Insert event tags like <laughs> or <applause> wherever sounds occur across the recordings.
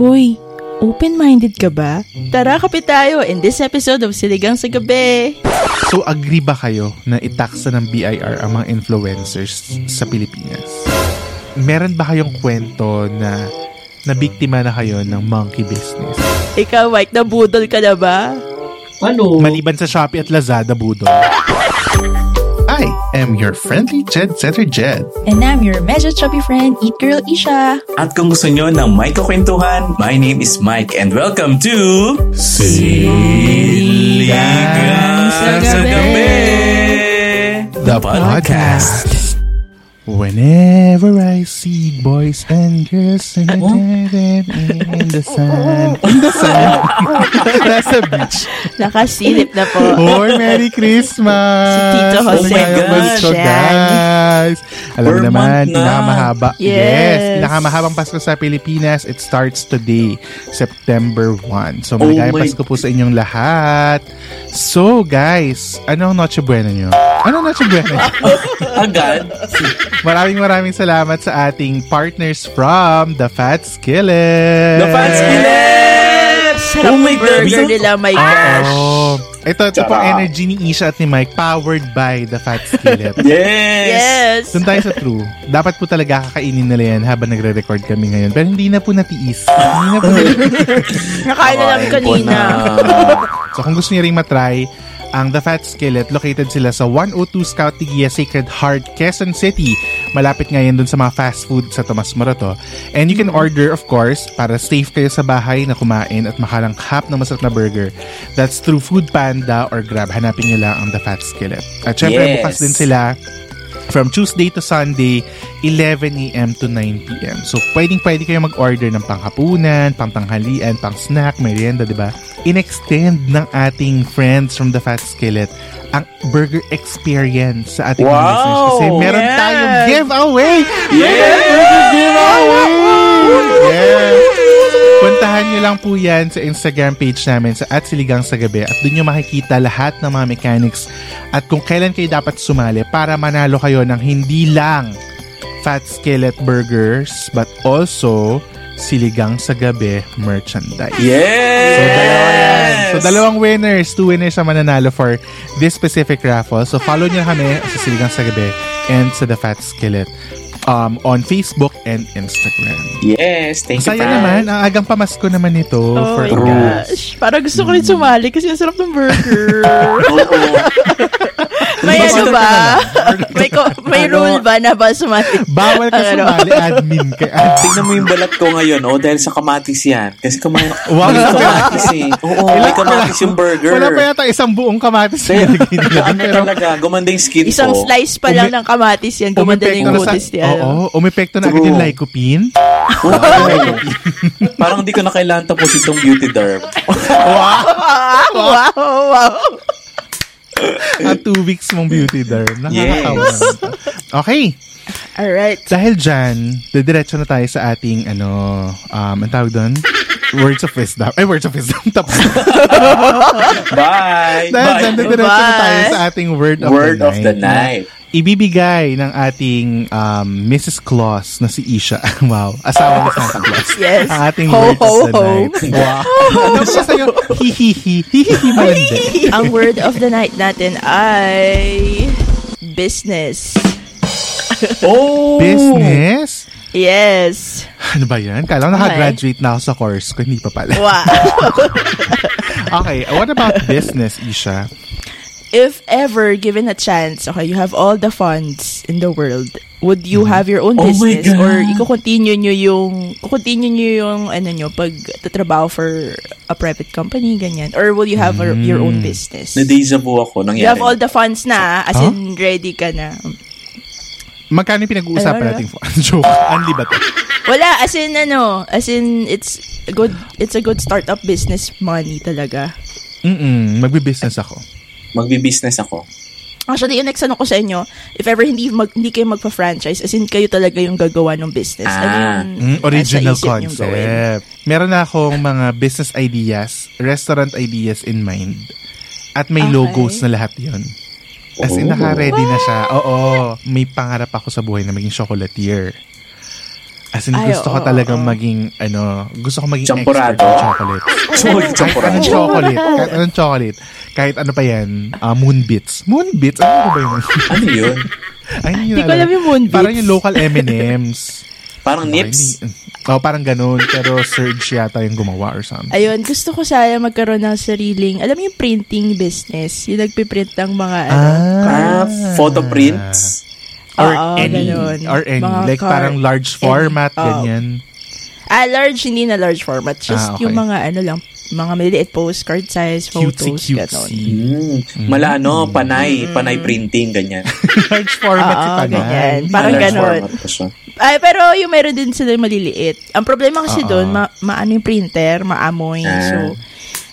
Hoy, open-minded ka ba? Tara kapit tayo in this episode of Siligang sa Gabi. So agree ba kayo na itaksa ng BIR ang mga influencers sa Pilipinas? Meron ba kayong kwento na nabiktima na kayo ng monkey business? Ikaw, Mike, nabudol ka na ba? Ano? Maliban sa Shopee at Lazada, Budo. <laughs> I am your friendly Jed Setter Jed. And I'm your medyo chubby friend, Eat Girl Isha. At kung gusto nyo ng may kakwentuhan, my name is Mike and welcome to... Siligang sa Gabi! The podcast. Whenever I see boys and girls in the <laughs> sun, in the sun, nasa beach. Nakasilip na po. Or Merry Christmas! Si Tito Jose. Oh Pasko, guys! Alam mo naman, na. pinakamahaba. Yes. pinakamahabang Pasko sa Pilipinas. It starts today, September 1. So, maligayang Oh Pasko po sa inyong lahat. So, guys, ano ang Noche Buena nyo? Ano Buena nyo? <laughs> Agad? Maraming maraming salamat sa ating partners from The Fat Skillet. The Fat Skillet! Sarap Oh my burger God. nila, my gosh. Ito, ito pong energy ni Isha at ni Mike powered by The Fat <laughs> Skillet. Yes! Yes. Doon tayo sa true. Dapat po talaga kakainin nila yan habang nagre-record kami ngayon. Pero hindi na po natiis. Hindi na po <laughs> Nakain na po kanina. na. <laughs> So kung gusto niyo ring matry, ang The Fat Skillet, located sila sa 102 Scout Tigia Sacred Heart, Quezon City. Malapit ngayon dun sa mga fast food sa Tomas Morato. And you can order, of course, para safe kayo sa bahay na kumain at makalanghap ng masarap na burger. That's through Food Panda or Grab. Hanapin niyo lang ang The Fat Skillet. At syempre, Yes. bukas din sila from Tuesday to Sunday, 11 a.m. to 9 p.m. So, pwedeng pwede kayo mag-order ng panghapunan, pangtanghalian, pang snack, merienda, di ba? In-extend ng ating friends from the Fat Skillet ang burger experience sa ating mga Wow! listeners. Kasi meron Yes! tayong giveaway! Yes! Burger giveaway! Yes! Puntahan nyo lang po yan sa Instagram page namin sa at Siligang sa Gabi at doon nyo makikita lahat ng mga mechanics at kung kailan kayo dapat sumali para manalo kayo ng hindi lang Fat Skillet Burgers but also Siligang sa Gabi merchandise. Yes! So, dalawa yan. So, dalawang winners. Two winners ang mananalo for this specific raffle. So, follow nyo kami sa Siligang sa Gabi and sa The Fat Skillet um, on Facebook and Instagram. Yes, thank you, Saya Fran. naman. Ang agang pamasko naman ito Oh for my gosh. Parang gusto ko rin sumali kasi ang sarap ng burger. <laughs> Oo. May ano ba? may, ko- may Ano? rule ba na ba sumali? Bawal ka Ano? sumali, admin ka. Tingnan mo yung balat ko ngayon, oh, dahil sa kamatis yan. Kasi kumain Wow. may kamatis eh. Oo, may kamatis yung burger. Wala pa yata isang buong kamatis Kaya, ano Pero, talaga, gumanda yung skin Isang ko. slice pa lang ng kamatis yan. Gumanda na yung kutis niya. Oo, umepekto na agad yung lycopene. Parang di ko na kailangan tapos itong beauty derm. Wow, <laughs> wow, wow. <laughs> At two weeks mong beauty derm. Nakakatawa Yes. Okay. Alright. Dahil dyan, didiretso na tayo sa ating, ano, um, ang tawag doon? Words of wisdom. Ay, words of wisdom. <laughs> Tapos. Bye! Dahil dyan, Bye! didiretso na tayo Bye. sa ating word of Word the of night. the night. Ibibigay ng ating um, Mrs. Claus na si Isha. <laughs> wow. Asawa ni Santa Claus. Yes. Ang ating Ho, word ho, of the ho. night. Wow. Ano siya sa'yo? Hihihi. Hihihi malandi. Ang word of the night natin ay business. <laughs> Oh! Business? Yes. Ano ba yan? Kala ko nakagraduate na ako sa course ko. Hindi pa pala. Wow. <laughs> Okay. What about business, Isha? If ever given a chance, okay, you have all the funds in the world, would you have your own Oh business or i-continue nyo yung continue nyo yung ano nyo pag tatrabaho for a private company ganyan or will you have a- your own Mm. business? Na-deja vu ako. Nangyari. You have all the funds na as Huh? in ready ka na. Magkano yung pinag-uusapan natin? <laughs> Joke. Unli ba to? Wala, as in ano, as in it's a good it's a good startup business money talaga. Mm-mm. Magbi-business ako. Magbi-business ako. Actually, yung next ano ko sa inyo, if ever hindi mag, hindi kayo magpa-franchise, as in kayo talaga yung gagawa ng business. Ah. ano yung Mm, original concept. Meron na akong mga business ideas, restaurant ideas in mind. At may Okay. logos na lahat yon. As in, Oh. naka-ready na siya. Oo, may pangarap ako sa buhay na maging chocolatier. As in, Ay, gusto ko oo, talagang oo. maging, ano, gusto ko maging Champurado. expert in <laughs> chocolate. Kahit anong chocolate. Kahit anong chocolate. Kahit ano pa yan. ah, moonbits. Moonbits? Ano ba yun? Ano yun? <laughs> Ay, hindi Hindi ko alam yung Moonbits. Parang yung local M&M's. <laughs> Parang Ay, nips? hindi- Oh, parang ganun. Pero Surge yata yung gumawa or something. Ayun, gusto ko sana magkaroon ng sariling, alam mo yung printing business, yung nagpiprint ng mga ano, Ah, photo prints? Or Oo, any. ganun. Or any. Mga like car- parang large format, any. Oo. ganyan. Ah, large, hindi na large format. Just Ah, okay. yung mga ano lang, mga maliliit postcard size, photos, Cutesy, ganon. cutesy. Mm. Mala ano, panay, panay printing, ganyan. <laughs> large format si Oo, Panay. ganyan. Parang Large ganon. format pa siya. Ay, pero yung meron din sila yung maliliit. Ang problema kasi Oo. doon, ma maano yung printer, maamoy. Ah. So,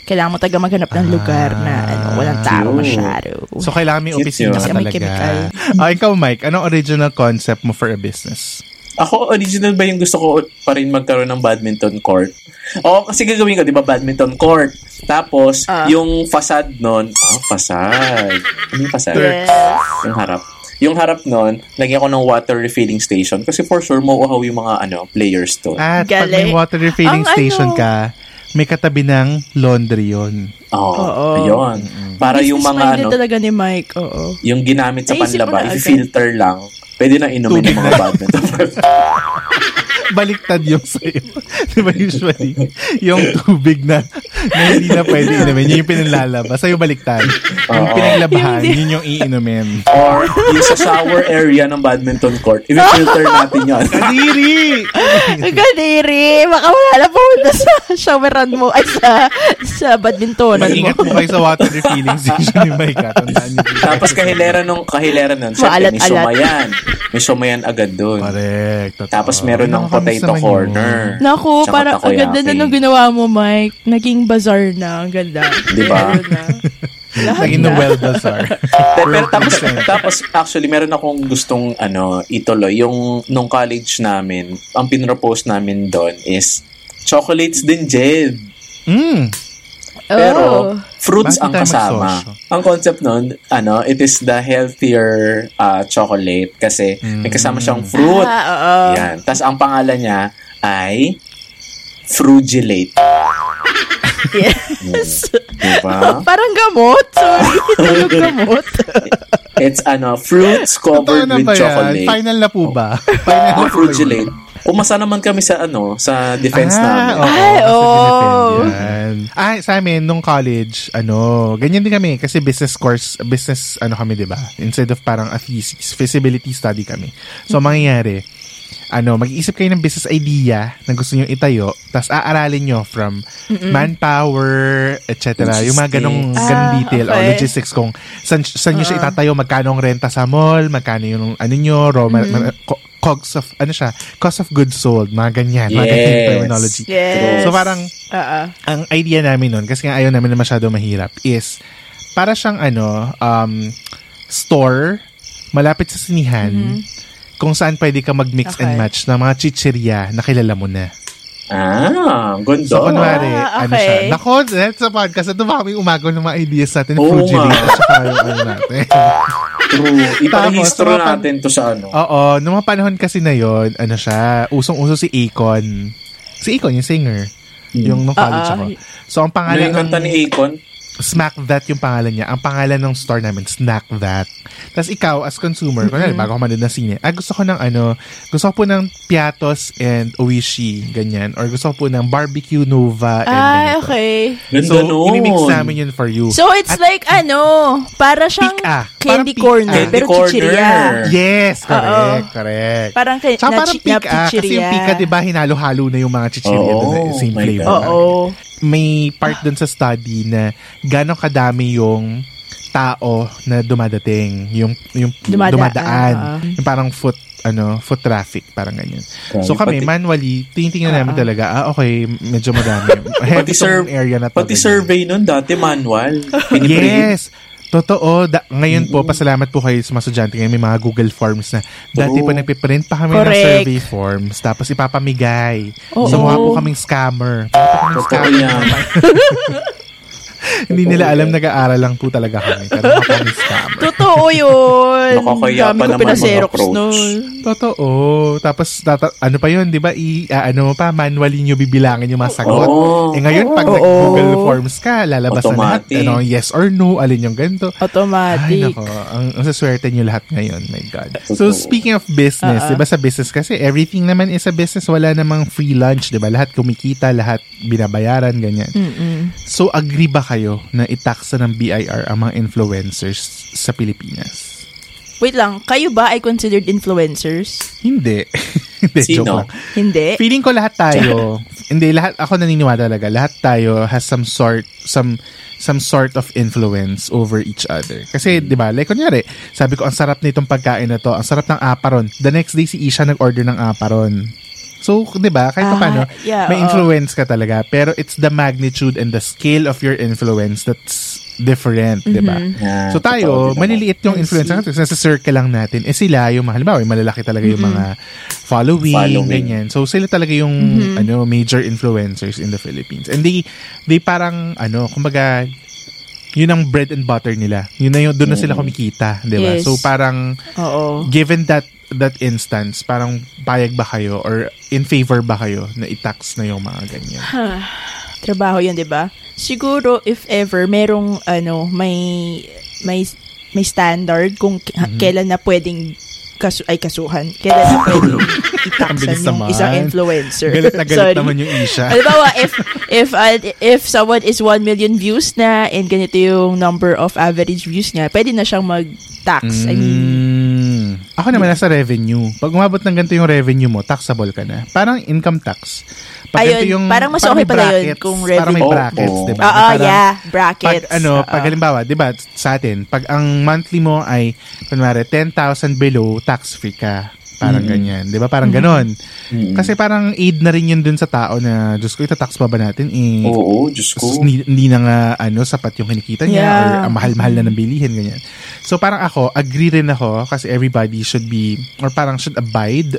kailangan mo taga maghanap ng lugar na ano, walang tao masyado. So, kailangan may opisina ka Kasi may chemical. talaga. Ah, ikaw, Mike, anong original concept mo for a business? Ako, original ba yung gusto ko pa rin magkaroon ng badminton court? Oo, kasi gagawin ko, di ba, badminton court. Tapos, Ah. yung facade nun, ah, facade. Ano yung facade? Yes. Yung harap. Yung harap nun, lagyan ko ng water refilling station kasi for sure, mauuhaw yung mga ano players to. At pag may Galing. water refilling Ang station ano- ka, may katabi ng laundry yon. Oo, Oo. ayun. Para yung mga ano, talaga ni Mike, oo. yung ginamit sa Naisip panlaba, na agad. i-filter lang. Pwede na inumin ng mga badminton. <laughs> Baliktad yung sa'yo. <laughs> Di ba usually, yung tubig na, na hindi na pwede inumin, yun yung pinalalabas. Sa'yo baliktad. Yung pinaglabahan, yun yung iinumin. Or yung sa shower area ng badminton court, i-filter <laughs> natin yan. Kadiri! Kadiri, baka wala na pumunta sa showeran mo, ay sa, sa badmintonan Mag-ingat mo. mo kayo sa water refilling station ni niyo. dito. Tapos kahilera nung kahilera nun, may Maalat-alat. sumayan. May sumayan agad dun. Correct. Tapos meron ng potato naman corner. yun. Naku, Tsaka parang ang ganda na nung ginawa mo, Mike. Naging bazaar na. Ang ganda. Di ba? Naging na. Noel Bazaar. <laughs> Pero tapos, tapos actually meron akong gustong ano ituloy yung nung college namin ang pinropose namin doon is chocolates din Jed Mm. Pero Oh. fruits Bakit ang kasama magsosyo? ang concept nun ano it is the healthier uh, chocolate kasi may kasama siyang fruit Ah, oo. yan tas ang pangalan niya ay frugilate Yes. diba <laughs> Parang gamot. Sorry. <laughs> Tulog gamot. it's ano fruits covered with yan? chocolate Final na po ba? <laughs> Final na Oh, po ba frugilate. Umasa naman kami sa ano, sa defense namin. oo, Ay, yan. Ah, sa amin, nung college, ano, ganyan din kami. Kasi business course, business, ano kami, di ba? Instead of parang a thesis, feasibility study kami. So, mangyayari, ano, mag-iisip kayo ng business idea na gusto nyo itayo, tapos aaralin nyo from manpower, etc. Yung mga ganong, Ah, detail o okay. logistics kung saan, saan nyo siya itatayo, magkano ang renta sa mall, magkano yung ano nyo, raw, ma- ma- cogs of, ano siya, cost of goods sold, mga ganyan, mga ganyan Yes. terminology. Yes. So parang, Oo. ang idea namin nun, kasi nga ayaw namin na masyado mahirap, is, para siyang ano, um, store, malapit sa sinihan, kung saan pwede ka mag-mix and Okay. match ng mga chichirya na kilala mo na. Ah, ganda. So, kunwari, Ah, ano siya, okay. nako, dahil sa podcast, ito ba kami umagaw ng mga ideas natin, Oo Fuji nga. at saka yung ano natin. <laughs> True. Iparehistro Tapos, natin to sa ano. Oo, nung mga panahon kasi na yon ano siya, usong-uso si Akon. Si Akon, yung singer. Yung nung college Ah, ako. ah. So, ang Ano pangalan yung kanta ni Akon? Smack That yung pangalan niya. Ang pangalan ng store namin, Snack That. Tapos ikaw, as consumer, kunwari, bago ka manood ng sine, ah, gusto ko ng ano, gusto ko po ng Piatos and Oishi, ganyan. Or gusto ko po ng Barbecue Nova and Ay, ganito. okay. Ganda So, nun. inimix namin yun for you. So, it's like, ano, para siyang Pika. candy corner, pika. Candy pero corner. chichirya. Yes, correct, Oo. correct. Parang kay, Tsaka na, parang chi- na pika, kasi yung pika, di ba, hinalo-halo na yung mga chichirya Oo, doon, eh, same my flavor. Oo. May part doon sa study na gano'ng kadami yung tao na dumadating, yung yung Dumadaan, dumadaan, ah. yung parang foot ano, foot traffic, parang ganyan. Grabe, so kami, pati- manually, tinitingnan namin talaga, ah, okay, medyo madami. <laughs> Pati, Heavy sur- tong area na to. pati ganyan. survey nun, dati manual. <laughs> Piniprint. Yes. Totoo. Da- ngayon po, pasalamat po kayo sa mga estudyante. Ngayon may mga Google Forms na. Dati po Oo. nagpiprint pa kami ng Correct. survey forms. Tapos ipapamigay. Oo. So mukha po kaming scammer. Mukha po kaming Totoo scammer. yan. <laughs> <laughs> Hindi nila alam, nag-aaral lang po talaga kami. <laughs> Totoo yun. Nakakaya pa ko naman pinaserox mag-approach. nun. Totoo. Tapos, tata- ano pa yun, di ba? I, ah, ano pa, manually nyo bibilangin yung mga sagot. Oo. eh ngayon, pag Oo. nag-Google Forms ka, lalabas na lahat. Ano, yes or no, alin yung ganito. Ay, Automatic. nako. Ang, ang saswerte nyo lahat ngayon. My God. So, speaking of business, Ah, di ba sa business kasi, everything naman is a business. Wala namang free lunch, di ba? Lahat kumikita, lahat binabayaran, ganyan. Mm-mm. So, agree ba kayo na itaksa ng BIR ang mga influencers sa Pilipinas? Wait lang, kayo ba ay considered influencers? Hindi. <laughs> Hindi, Sino? joke lang. Hindi? Feeling ko lahat tayo, <laughs> hindi, lahat, ako naniniwala talaga, lahat tayo has some sort, some, some sort of influence over each other. Kasi, di ba, like, kunyari, sabi ko, ang sarap nitong pagkain na to, ang sarap ng aparon. The next day, si Isha nag-order ng aparon. So, di ba, kahit Ah, paano, yeah, may influence ka talaga. Pero it's the magnitude and the scale of your influence that's different, di ba? Mm-hmm. Yeah, So tayo, din maliliit yung influence kasi nasa circle lang natin. Eh sila, yung mga, halimbawa, yung malalaki talaga yung mga following, Following. ganyan. So sila talaga yung ano major influencers in the Philippines. And they, they parang, ano, kumbaga, yun ang bread and butter nila. Yun na yun, doon na sila kumikita, di ba? Yes. So parang, Oo. given that that instance, parang payag ba kayo or in favor ba kayo na i-tax na yung mga ganyan? Trabaho yun, di ba? Siguro, if ever, merong, ano, may, may, may standard kung k- Mhm. kailan na pwedeng kasu ay kasuhan. Kailan na <laughs> pwedeng Ang itaksan yung naman. isang influencer. Galit na galit Sorry. naman yung Isha. <laughs> Halimbawa, if if uh, if someone is 1 million views na and ganito yung number of average views niya, pwede na siyang mag-tax. I mean, Mm. Ako naman nasa revenue. Pag umabot ng ganito yung revenue mo, taxable ka na. Parang income tax. Pag Ayun, yung, parang mas okay pala yun kung Parang may brackets, Oo. di ba? oo, yeah, Pag brackets. ano, Oo. pag halimbawa, di ba, sa atin, pag ang monthly mo ay, kunwari, 10,000 below, tax-free ka. Parang ganyan. Di ba? Parang ganon. Kasi parang aid na rin yun dun sa tao na, Diyos ko, itatax pa ba natin? Eh, Oo, Diyos ko. Hindi, hindi na nga ano, sapat yung kinikita niya Yeah. or ang mahal-mahal na ng bilihin, ganyan. So parang ako, agree rin ako kasi everybody should be, or parang should abide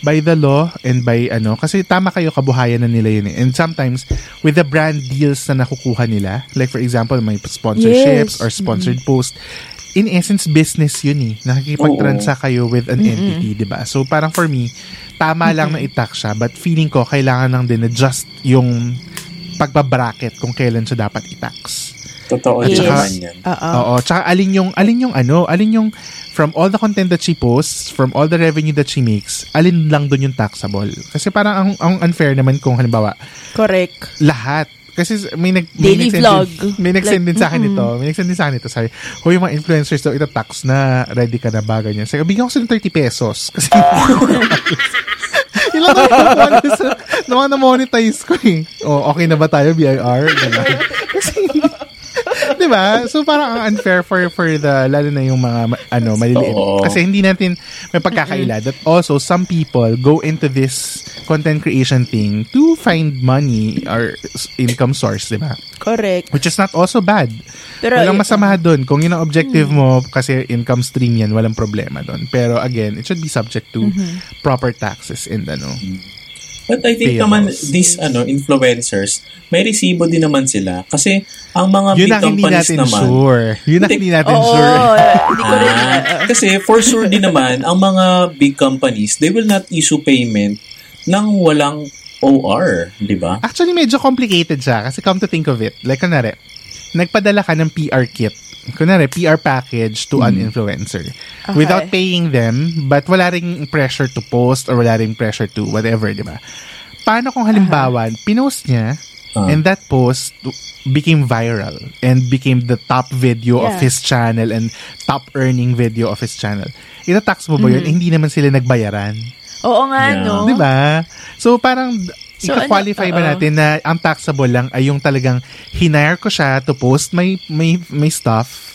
by the law and by ano, kasi tama kayo, kabuhayan na nila yun eh. And sometimes, with the brand deals na nakukuha nila, like for example, may sponsorships Yes. or sponsored post, in essence, business yun eh. Nakikipag-transact kayo with an entity, di ba? So parang for me, tama lang na i-tax siya, but feeling ko, kailangan lang din na just yung pagbabracket kung kailan siya dapat i-tax. Totoo At din saka- naman yan. Oo. Oo, tsaka alin yung alin yung ano, alin yung from all the content that she posts, from all the revenue that she makes, alin lang doon yung taxable. Kasi parang ang, ang unfair naman kung halimbawa, Correct. lahat kasi may nag may Daily nag-send vlog. Din, may nag-send Like, din sa akin ito. May nag-send din sa akin ito. Sabi, "Hoy, yung mga influencers daw ito tax na ready ka na ba ganyan." Sabi, bigyan ko sila ng 30 pesos kasi <laughs> Ilan na yung naman na-monetize ko eh. Oh, okay na ba tayo, BIR? Kasi, <laughs> di ba? So, parang ang unfair for, for the, lalo na yung mga, ano, maliliit. Oo. Kasi hindi natin may pagkakaila that also some people go into this content creation thing to find money or income source, di ba? Correct. Which is not also bad. Pero, walang masama doon. Kung yun ang objective mo, kasi income stream yan, walang problema doon. Pero again, it should be subject to proper taxes and ano. But I think Payables. naman, these ano, influencers, may resibo din naman sila. Kasi, ang mga Yun big ang hindi companies natin naman, sure. Yun ang Hindi. natin Oo, sure. rin. Ah, kasi for sure din naman, ang mga big companies, they will not issue payment ng walang OR, di ba? Actually, medyo complicated siya. Kasi come to think of it, like kunwari, nagpadala ka ng PR kit. Kunwari, PR package to an influencer. Without paying them, but wala ring pressure to post or wala ring pressure to whatever, di ba? Paano kung halimbawa, pinost niya, Ah. and that post became viral and became the top video of Yeah. his channel and top earning video of his channel. Ita-tax mo ba yun? Eh, hindi naman sila nagbayaran. Oo nga, Yeah. no? Di ba? So, parang, So, ika-qualify ano, ba natin na ang taxable lang ay yung talagang hinire ko siya to post my, my, my stuff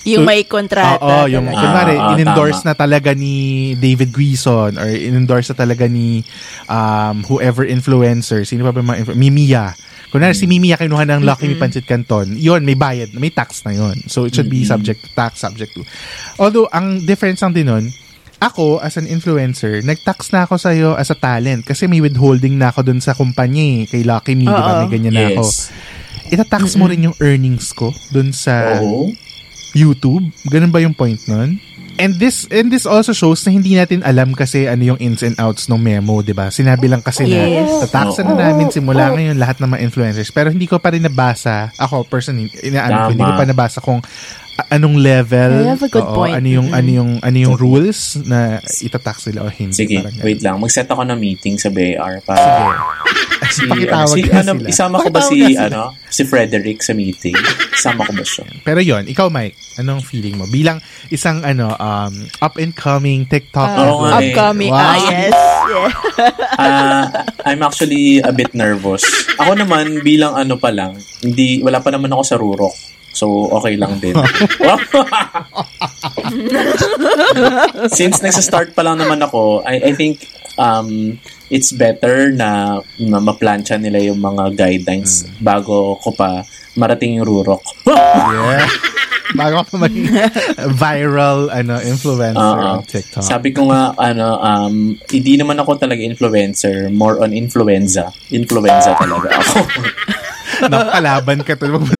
Yung may kontrata. Oo, yung talaga. kunwari, Ah, ah, in-endorse tama. na talaga ni David Grison or in-endorse na talaga ni um, whoever influencer. Sino pa ba mga influ- Mimiya. Kunwari, si Mimiya kinuha ng Lucky Me Pancit Canton. Yun, may bayad. May tax na yun. So, it should be subject to tax, subject to. Although, ang difference lang din nun, ako, as an influencer, nag-tax na ako sa'yo as a talent kasi may withholding na ako dun sa kumpanya eh. Kay Lucky Me, di ba? May ganyan na ako. Yes. Itatax mo rin yung earnings ko dun sa Oo. YouTube. Ganun ba yung point nun? And this and this also shows na hindi natin alam kasi ano yung ins and outs ng memo, 'di ba? Sinabi lang kasi Yes. na tataxan na namin simula ngayon lahat ng mga influencers. Pero hindi ko pa rin nabasa, ako personally, inaano ko, hindi ko pa nabasa kung anong level, You have a good oo, point. ano yung ano yung ano yung rules na itatax nila o hindi. Sige, Parang wait lang. Mag-set ako ng meeting sa BAR para <laughs> si, ano, Pakitawag si, ano, sila. isama ko ba si, sila. ano, si Frederick sa meeting? Isama ko ba siya? Pero yon, ikaw Mike, anong feeling mo bilang isang ano um up and coming TikTok Oo nga eh. Upcoming. Wow. Ah, yes. Yeah. <laughs> Ah, I'm actually a bit nervous. Ako naman, bilang ano pa lang, hindi, wala pa naman ako sa rurok. So, okay lang din. <laughs> Since nagsa-start pa lang naman ako, I, I think um, it's better na, na maplansya nila yung mga guidelines bago ko pa marating yung rurok. Yeah. Bago ako maging viral ano influencer Oo. on TikTok. Sabi ko nga, ano, um, hindi naman ako talaga influencer, more on influenza. Influenza talaga ako. <laughs> Nakalaban ka to.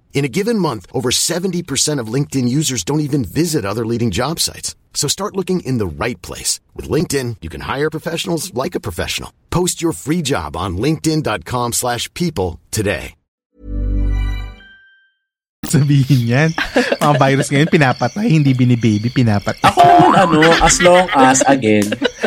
In a given month, over 70% of LinkedIn users don't even visit other leading job sites. So start looking in the right place. With LinkedIn, you can hire professionals like a professional. Post your free job on linkedin.com slash people today. Sabihin yan. Mga virus ngayon, pinapatay, hindi binibaby, pinapatay. Ako naman ano, as long as, again,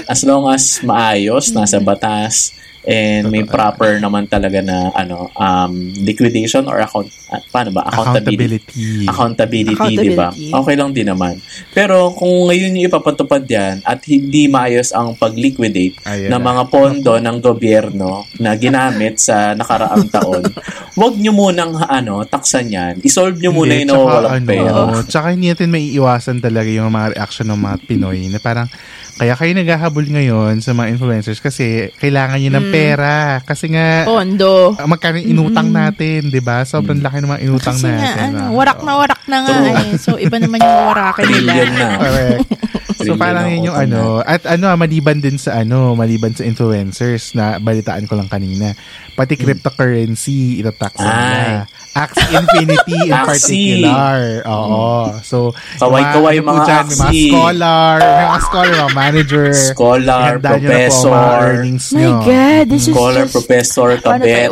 as long as maayos, nasa batas, and may proper naman talaga na ano um liquidation or account ah, paano ba? Accountability. Accountability. accountability, di ba? Okay lang din naman. Pero kung ngayon yung ipapatupad yan at hindi maayos ang pag-liquidate Ayan ng na. mga pondo ng gobyerno na ginamit sa nakaraang taon <laughs> wag nyo munang ano taksan yan. Isolve nyo muna yung nawawalang ano, pera. Tsaka hindi natin maiiwasan talaga yung mga reaction ng mga Pinoy na parang, kaya kayo naghahabol ngayon sa mga influencers kasi kailangan nyo Mm. ng pera. Kasi nga, Pondo. ah, magkano yung inutang natin, di ba? Sobrang laki ng mga inutang Kasi nga, natin. ano, ah. warak na warak na nga True. eh. So, iba naman yung warakin nila. trillion na <laughs> Correct. so parang ang yun yung ano, at ano, ah, maliban din sa ano, maliban sa influencers na balitaan ko lang kanina. Pati cryptocurrency, itatax nila. Axie Infinity in <laughs> Axie. particular. Oo. So, Kaway-kaway po mga dyan, may mga Axie. scholar, may mga scholar, mga manager. Scholar, professor. earnings My nyo. God, this is scholar just... professor kabet?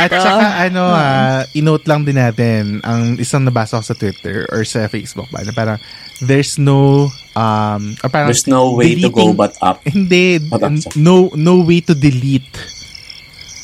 At saka ano, ah, inote lang din natin ang isang nabasa ko sa Twitter or sa Facebook ba, na parang there's no um or parang there's no way to go deleting- but up hindi What up, no no way to delete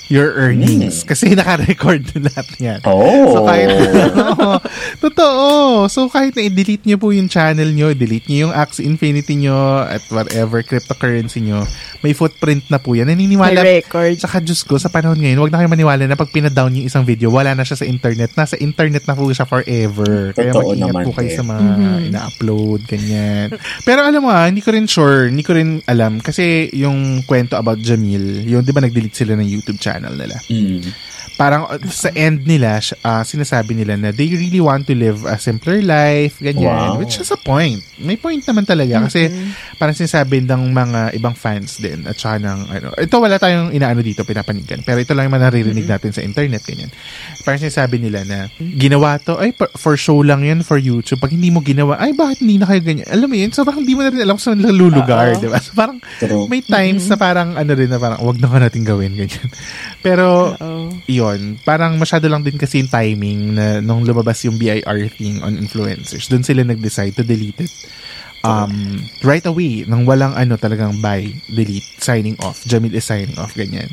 your earnings kasi <laughs> naka-record na lahat yan. Oh So kahit <laughs> Oo, totoo. So kahit na i-delete nyo po yung channel nyo, delete nyo yung Axie Infinity nyo at whatever cryptocurrency nyo, may footprint na po yan. Naniniwala May record. Saka Diyos ko, sa panahon ngayon, huwag na kayo maniwala na pag pinadown yung isang video, wala na siya sa internet. Nasa internet na po siya forever. Kaya Totoo mag-ingat naman po kayo din. sa mga ina-upload, ganyan. <laughs> Pero alam mo ah, hindi ko rin sure, hindi ko rin alam. Kasi yung kwento about Jamil, yung di ba nag-delete sila ng YouTube channel nila. Mm. Parang uh, sa end nila, ah, sinasabi nila na they really want to live a simpler life, ganyan. Wow. Which is a point. May point naman talaga. Kasi parang sinasabi ng mga ibang fans din at saka ng ano. Ito wala tayong inaano dito pinapanigan. Pero ito lang yung naririnig natin sa internet ganyan. Parang sinasabi nila na ginawa to ay for show lang yan for YouTube. Pag hindi mo ginawa, ay bakit hindi na kayo ganyan? Alam mo yun, so parang hindi mo na rin alam kung saan lulugar, di ba? So parang True. may times na parang ano rin na parang wag na ka natin gawin ganyan. <laughs> Pero Oo. yun, parang masyado lang din kasi yung timing na nung lumabas yung BIR thing on influencers. Doon sila nag-decide to delete it. Um, right away, nang walang ano talagang buy, delete, signing off. Jamil is signing off, ganyan.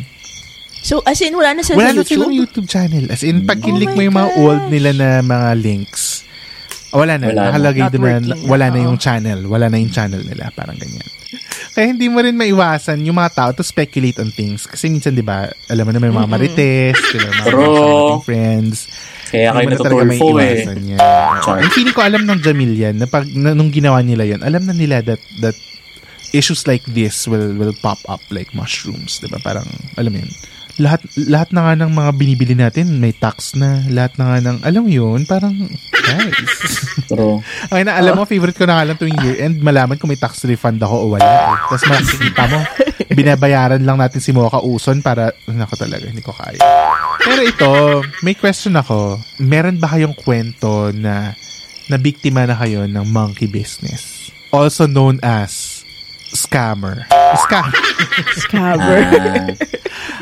So, as in, wala na sila Wala sa na YouTube? silang YouTube channel. As in, pag Oh kinlik my mo yung mga gosh. old nila na mga links, wala na. Wala na. nakalagay doon na, wala na yung channel. Wala na yung channel nila. Parang ganyan. Kaya hindi mo rin maiwasan yung mga tao to speculate on things. Kasi minsan, di ba, alam mo na may mga marites, di ba, mga mga friends. Kaya kayo natutulfo eh. yan. Feeling ko alam ng Jamil yan, na pag, na, nung ginawa nila yun, alam na nila that, that issues like this will will pop up like mushrooms, 'di ba? Parang alam mo 'yun. Lahat lahat na nga ng mga binibili natin may tax na. Lahat na nga ng alam mo 'yun, parang guys. True. Ay na alam mo favorite ko na nga lang tuwing year end malaman kung may tax refund ako o wala. Eh. Tapos makikita mo binabayaran lang natin si Mocha Uson para nako talaga hindi ko kaya. Pero ito, may question ako. Meron ba kayong kwento na na biktima na kayo ng monkey business? Also known as scammer. Scam. Scammer.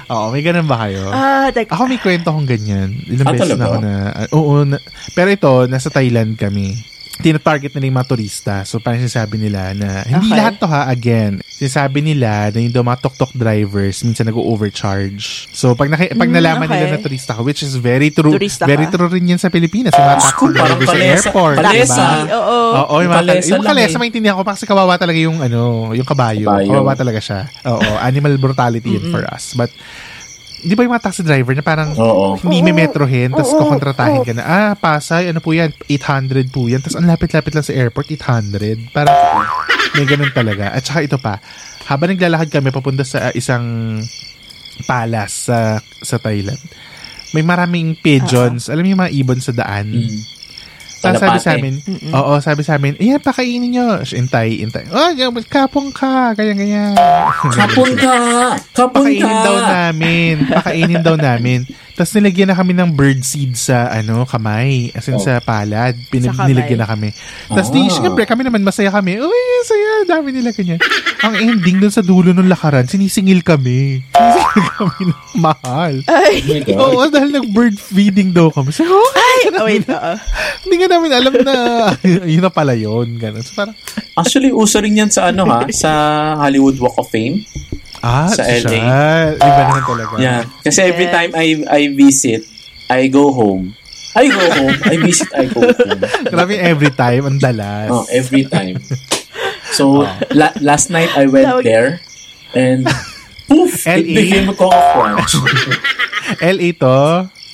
Oo, may ganun ba kayo? ah, teka. Ako may kwento akong ganyan. Ilang Ah, beses na talaga? ako na... ah, oo, na- pero ito, nasa Thailand kami. Tina-target nila yung mga turista. So, parang sinasabi nila na, hindi Okay. lahat to ha, again. Sinasabi nila na yung mga tok-tok drivers, minsan nag-overcharge. So, pag, naki- pag Mm, nalaman okay. nila na turista ka, which is very true. Turista very ka. true rin yan sa Pilipinas. Yung mga taxi drivers sa palesa- airport. palesa. diba? Oo. Oo, yung, mga, kalesa yung kalesa, eh. maintindihan ko kasi kawawa talaga yung ano, yung kabayo. Kabayo. Kawawa talaga siya. Oo, animal brutality yun for us. But, di ba yung mga taxi driver na parang Oo. hindi may metrohin, tapos kukontratahin ka na, ah, Pasay, ano po yan, 800 po yan. Tapos ang lapit-lapit lang sa airport, 800. Parang may ganun talaga. At saka ito pa, habang naglalakad kami papunta sa uh, isang palace sa sa Thailand, may maraming pigeons. Alam mo yung mga ibon sa daan? Mm. Tapos sabi Kalapate. sa amin, oo, sabi sa amin, ayan, pakainin nyo. Intay, intay. Oh, kapong ka, ganyan, ganyan. <laughs> Kapon ka! Kapon ka! Pakainin daw namin. Pakainin daw namin. Tapos nilagyan na kami ng bird seed sa ano kamay. As in Oh. sa palad. Pinag- Sa nilagyan na kami. Tapos di, Ah. syempre kami naman masaya kami. Uy, saya. Dami nila ganyan. Ang ending dun sa dulo ng lakaran, sinisingil kami. Sinisingil <laughs> kami ng mahal. Ay. Oh. Oo, dahil nag-bird feeding daw kami. So, oh, Ay, oh, wait. oo. hindi nga namin alam na <laughs> yun na pala yun. Ganun. So, parang, Actually, uso rin yan sa ano ha, sa Hollywood Walk of Fame. ah, Sa siya. LA. Iba naman talaga. Yeah. Kasi every time I I visit, I go home. I go home. I visit, I go home. Grabe every time, ang dalas. Oh, every time. <laughs> So, la- last night I went Tawag- there and poof, it LA? became a Coco Crunch. LA to,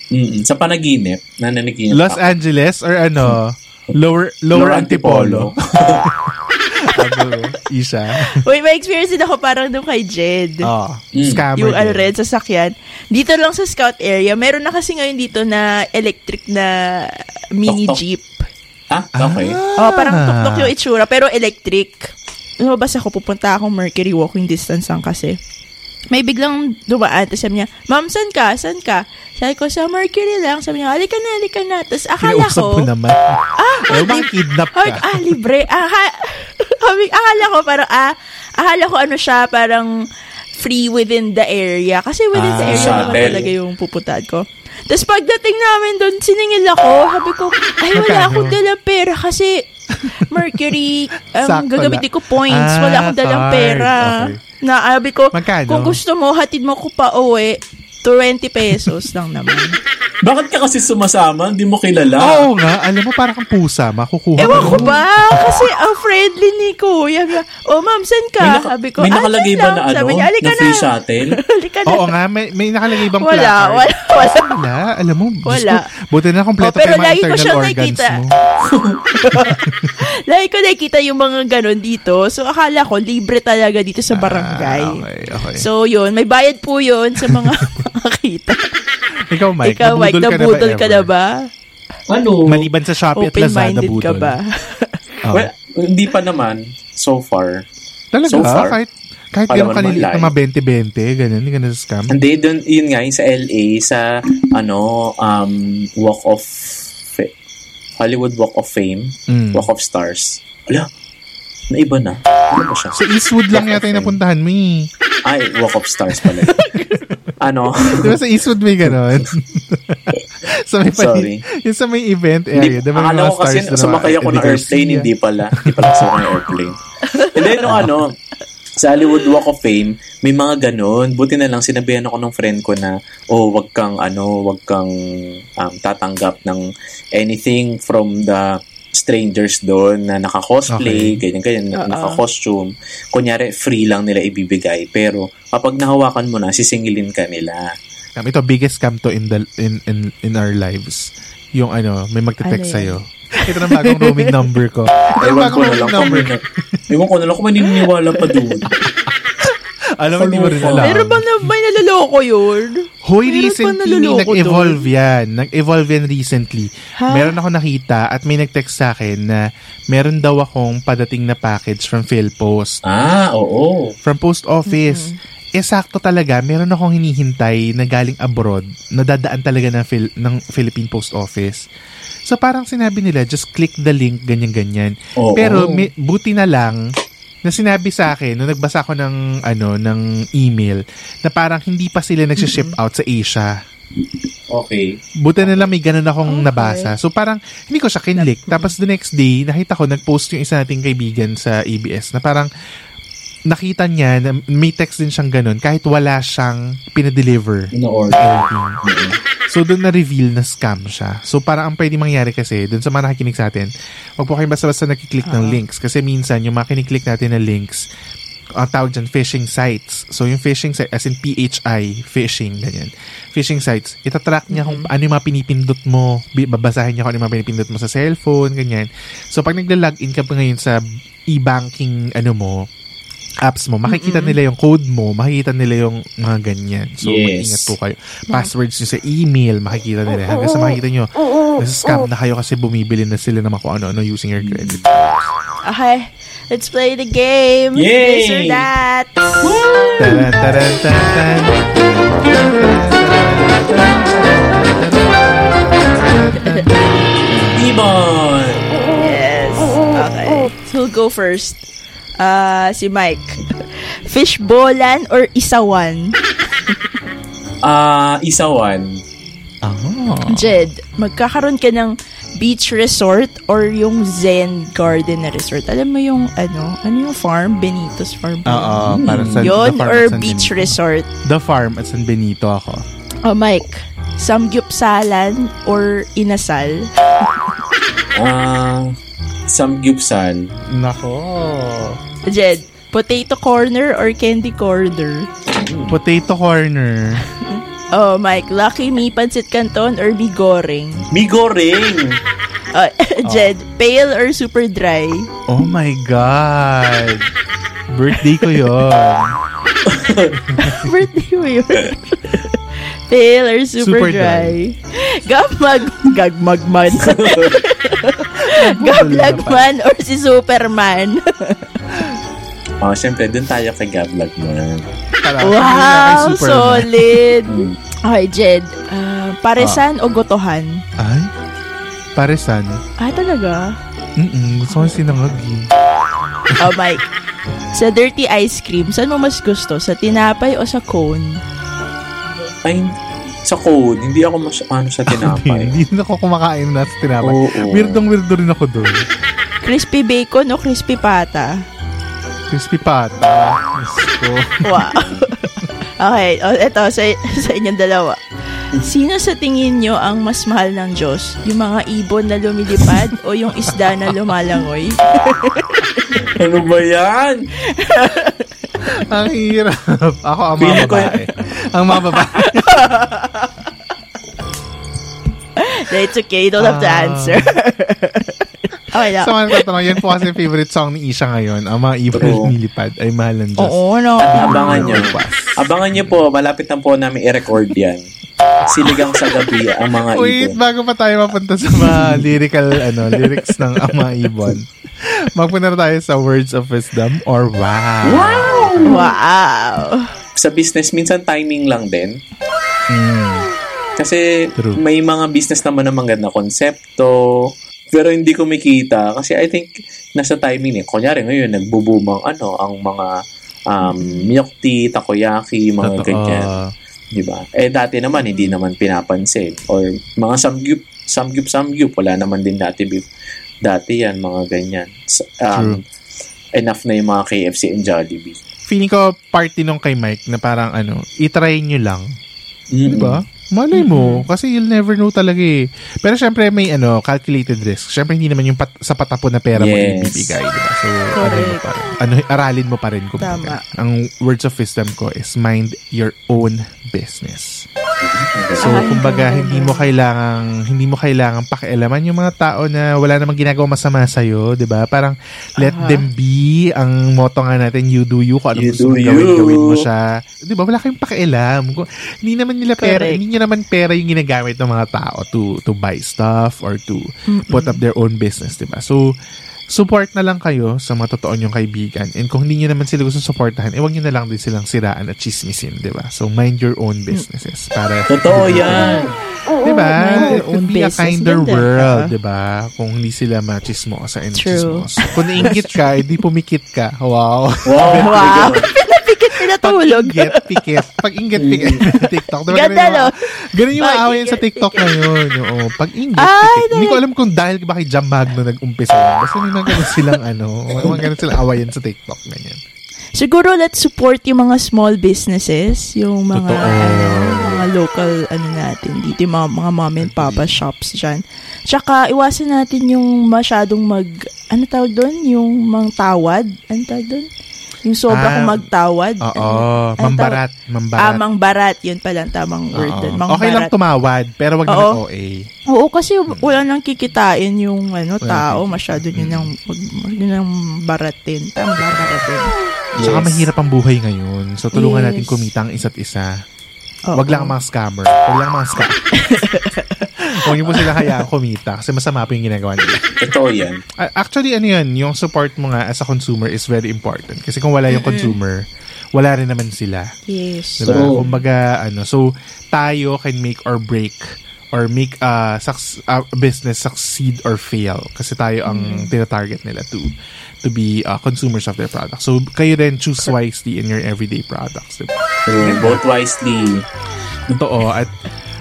Mm-mm. Sa panaginip, nananaginip Los ako. Angeles or ano? Lower Lower, Lower Antipolo. <laughs> Ano, Isa. Wait, may experience din ako parang nung kay Jed. Oh, Mm. scammer. yung ano din. red sasakyan. Dito lang sa scout area, meron na kasi ngayon dito na electric na mini Tok-tok. jeep. Ah, okay. Oh, parang tuktok yung itsura, pero electric. Lumabas ako, pupunta akong Mercury, walking distance lang kasi. May biglang dumaan, tapos sabi niya, Ma'am, san ka? San ka? Sabi ko, sa Mercury lang. Sabi niya, halika na, halika na. Tapos akala Kinausap ko, naman. ah, Ay, ka? ah, libre. Ah, <laughs> akala ko parang, ah, akala ko ano siya, parang free within the area. Kasi within the Ah, area naman talaga yung pupuntahan ko. Tapos pagdating namin doon, siningil ako. Sabi ko, ay, wala akong dalang pera kasi <laughs> Mercury, ang Sakto gagamitin ko points. Ah, wala akong dalang card. pera. Okay. Na, sabi ko, Magkano? kung gusto mo, hatid mo ko pa uwi, 20 pesos lang naman. <laughs> Bakit ka kasi sumasama? Hindi mo kilala. Oo nga, alam mo parang kang pusa, makukuha Ewan ko ba? Kasi ang friendly ni Kuya. Niya, oh ma'am, saan ka? May, naka- Sabi ko, may "Ah, nakalagay ba lang." na ano? Sabi niya, "Halika na free na." shuttle? <laughs> Halika na. Oo nga, may, may nakalagay bang Wala, placard? wala, wala. Wala, alam mo. Wala. ko, buti na kompleto Oh, pero pa yung mga lagi ko internal siyang organs nakikita. mo. <laughs> Lagi ko nakikita yung mga ganon dito. So, akala ko, libre talaga dito sa barangay. Ah, okay, okay. So, yun. May bayad po yun sa mga <laughs> makakita. Ikaw, Mike, Ikaw, Mike, nabudol ka na ba? Ano? Maliban sa Shopee at Lazada, Open-minded budol. ka ba? Oh. <laughs> Well, hindi pa naman. So far. Talaga? so far. Kahit Kahit Alam gano'n mo naman, kaliliit live. na mga 20-20, ganun, hindi na scam. Hindi, dun, yun nga, yung sa LA, sa, ano, um, Walk of, Hollywood Walk of Fame, Mm. Walk of Stars. Ala, naiba na. Ano ba siya? Sa Eastwood lang yata yung napuntahan mo eh. Ay, Walk of Stars pala. <laughs> ano? Di ba sa Eastwood may gano'n? <laughs> sa may Sorry. Yung sa may event Hindi, area. Di ba may akala ko kasi na sumakay ako ng airplane, hindi pala. Hindi pala ko ng airplane. And then, nung ano, sa Hollywood Walk of Fame, may mga ganun. Buti na lang, sinabihan ako ng friend ko na, oh, wag kang, ano, wag kang um, tatanggap ng anything from the strangers doon na naka-cosplay, Okay. ganyan, ganyan, Oo. naka-costume. Kunyari, free lang nila ibibigay. Pero, kapag nahawakan mo na, sisingilin ka nila. Ito, biggest scam to in, the, in, in, in our lives. Yung ano, may magte-text Ano sa'yo. Ito na bagong roaming number ko. Ito na ko bagong roaming number. may na- Ewan ko na lang kung maniniwala pa doon. Alam mo, hindi mo rin alam. Meron ba na, may naloloko yun? Hoy, Meron recently, naloloko nag-evolve yan. Nag-evolve yan recently. Ha? Meron ako nakita at may nag-text sa akin na meron daw akong padating na package from PhilPost. Ah, oo. From post office. Eh, sakto talaga, meron akong hinihintay na galing abroad, na dadaan talaga ng, Phil- ng Philippine Post Office. So, parang sinabi nila, just click the link, ganyan-ganyan. Pero, may, buti na lang, na sinabi sa akin, nung nagbasa ko ng, ano, ng email, na parang hindi pa sila nagsiship out sa Asia. Okay. Buti na lang may ganun akong Okay. nabasa. So parang hindi ko siya kinlik. Tapos the next day, nakita ko, nag-post yung isa nating kaibigan sa ABS na parang nakita niya na may text din siyang ganun kahit wala siyang pinadeliver. In-order. Anything. So doon na-reveal na scam siya. So parang ang pwede mangyari kasi, doon sa mga nakikinig sa atin, wag po kayong basta-basta nakiklik ng links. Kasi minsan, yung mga kiniklik natin na links, ang tawag dyan, phishing sites. So, yung phishing site, as in PHI, phishing, ganyan. Phishing sites, itatrack niya kung ano yung mga pinipindot mo. Babasahin niya kung ano yung mga pinipindot mo sa cellphone, ganyan. So, pag nagla-login ka pa ngayon sa e-banking, ano mo, apps mo, makikita nila yung code mo, makikita nila yung mga ganyan. So, Yes. mag-ingat po kayo. Passwords nyo sa email, makikita nila. Hanggang sa makikita nyo, nasa scam na kayo kasi bumibili na sila ng kung ano-ano using your credit. Okay, let's play the game. Yay! This or that. Taran, taran, taran. Timon! Yes. Okay. So, we'll go first. Ah, si Mike. Fishbolan or isawan? Ah, isawan. Ah. Jed, magkakaroon ka ng beach resort or yung Zen Garden na resort. Alam mo yung ano, ano yung farm? Benito's farm. Oo, para sa farm or San beach Benito. resort. The farm at San Benito ako. Oh, Mike. Samgyupsalan or inasal? Ah, samgyupsal. Nako. Jed, potato corner or candy corner? Potato corner. Oh, Mike, Lucky Me Pancit Canton or Mi Goreng? Mi goreng! Uh, <laughs> Jed, pale or super dry? Oh my God. Birthday ko yon. <laughs> Birthday mo yun. pale or super, Super dry? Gagmag, gagmagman. <laughs> Gablagman or si Superman? Oh, syempre, dun tayo kay Gablag mo. wow, Superman. solid. Okay, Jed. ah, paresan o gotohan? Ay? Paresan. Ah, talaga? Mm-mm. Gusto ko yung sinangagi. Oh, Mike. Sa dirty ice cream, saan mo mas gusto? Sa tinapay o sa cone? Ay, sa code, hindi ako mas, ano sa <laughs> tinapay. Hindi na ako kumakain na sa tinapay. Oo. Weirdong weirdo rin ako doon. Crispy bacon o crispy pata? Crispy pata. <laughs> Wow. okay, o, eto, sa, sa inyong dalawa. Sino sa tingin nyo ang mas mahal ng Diyos? Yung mga ibon na lumilipad o yung isda na lumalangoy? <laughs> ano ba yan? <laughs> Ang hirap. Ako ang mga babae. ang mga babae. It's okay, you don't have to Ah. answer. Okay na. Sa mga nagtatanong, yan po kasi favorite song ni Isha ngayon. Ang mga ibon True. nilipad ay mahal ng Diyos. Oo, no. Abangan nyo. Abangan nyo po, malapit na po namin i-record yan. Siligang sa gabi ang mga Wait, ibon. bago pa tayo mapunta sa mga lyrical ano lyrics ng Ama Ibon. Magpunta na tayo sa words of wisdom or wow. Wow! Wow. Sa business, minsan timing lang din. Kasi True. may mga business naman na maganda konsepto, pero hindi kumikita. Kasi I think, nasa timing eh. Kunyari ngayon, nagbo-boom ang, ano, ang mga um, milk tea, takoyaki, mga Totoo. ganyan. Di ba? Eh, dati naman, hindi naman pinapansin. Or mga samgyup, samgyup, samgyup, wala naman din dati beef. Dati yan, mga ganyan. Um, enough na yung mga KFC and Jollibee. Feeling ko party nung kay Mike na parang ano, itry nyo lang. Mm-mm. Diba? Malay mo. Kasi you'll never know talaga eh. Pero syempre may ano, calculated risk. Syempre hindi naman yung pat- sa patapon na pera mo Yes. yung bibigay. Diba? So, ano, mo pa ano, aralin mo pa rin. Kung Tama. Ang words of wisdom ko is mind your own business. So, kumbaga, hindi hindi mo kailangang hindi mo kailangang pakialaman yung mga tao na wala namang ginagawa masama sa 'di ba? Parang let Aha. them be. Ang motto nga natin, you do you. Kung ano You gusto mong gawin, gawin mo siya. 'Di ba? Wala kayong pakialam. Kung, hindi naman nila pera, Correct. hindi niya naman pera yung ginagamit ng mga tao to to buy stuff or to put up their own business, 'di ba? So, support na lang kayo sa mga totoo nyong kaibigan. And kung hindi nyo naman sila gusto supportahan, eh, wag nyo na lang din silang siraan at chismisin, di ba? So, mind your own businesses. Para, <laughs> Totoo yan. di ba? It be a kinder Ganda. world, di ba? Kung hindi sila machismosa and True. chismos. Kung nainggit ka, hindi pumikit ka. Wow. Wow. Wow. Pinatulog. Pag-inggit, pikit. Pag-inggit, pikit. <laughs> TikTok. Diba Ganda, no? Ganun yung Pag-inggit, aawayan sa TikTok ngayon. Oo. Pag-inggit, pikit. Hindi ko alam kung dahil ba kay Jam Magno nag-umpisa. Basta may mga ganun silang ano, mga ganun silang awayan sa TikTok. Ganyan. Siguro let's support yung mga small businesses, yung mga ano, mga local ano natin dito, yung mga, mga mom and papa shops diyan. Tsaka iwasan natin yung masyadong mag ano tawag doon, yung mang tawad, ano tawag doon? Yung sobra Ah, kong magtawad. Oo. Ano- ano mambarat. tawag? Mambarat. Ah, mangbarat. Yun pala ang tamang word Oo. doon. Okay lang tumawad, pero wag naman OA. Oo, kasi wala nang kikitain yung ano, tao. nang Masyado yun ang, mag, yun ang baratin. Tama ba baratin? Saka mahirap ang buhay ngayon. So, tulungan Yes. natin kumita ang isa't isa. Oo. Wag lang ang mga scammer. Wag lang ang mga scammer. <laughs> Huwag niyo po sila hayaan kumita kasi masama po yung ginagawa nila. Totoo yan. Actually, ano yun, yung support mo nga as a consumer is very important. Kasi kung wala yung consumer, wala rin naman sila. Yes. Diba? True. Kumbaga, ano, so, tayo can make or break or make a suc- a business succeed or fail kasi tayo ang tina-target nila to to be uh, consumers of their products. So, kayo rin choose wisely in your everyday products. Diba? True. Vote wisely. Totoo. At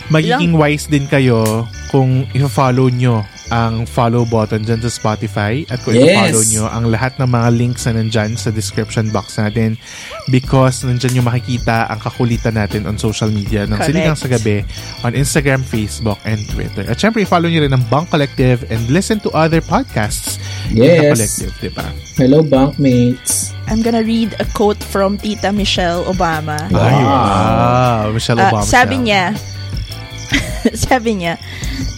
magiging wise din kayo kung i-follow nyo ang follow button dyan sa Spotify at kung Yes. i-follow nyo ang lahat ng mga links na nandyan sa description box natin because nandyan nyo makikita ang kakulitan natin on social media ng Correct. Siligang sa Gabi on Instagram, Facebook, and Twitter. At syempre, i-follow nyo rin ang Bang Collective and listen to other podcasts in the Yes. Collective, diba? Hello, bankmates. I'm gonna read a quote from Tita Michelle Obama. Ay, wow. Michelle Ah, Obama. sabi siya. niya, <laughs> sabi niya,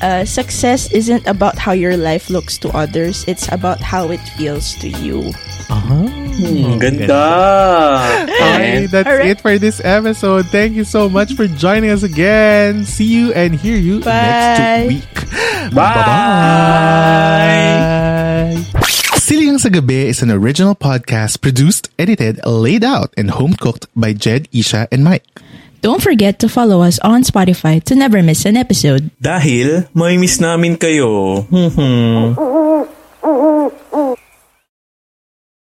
uh, success isn't about how your life looks to others, it's about how it feels to you. Hmm, ganda. Okay, that's Alright. it for this episode. Thank you so much for joining us again. See you and hear you Bye. next week. Bye. Bye. Siligang sa Gabi is an original podcast produced, edited, laid out, and home cooked by Jed, Isha, and Mike. Don't forget to follow us on Spotify to never miss an episode. Dahil may miss namin kayo. Hmm.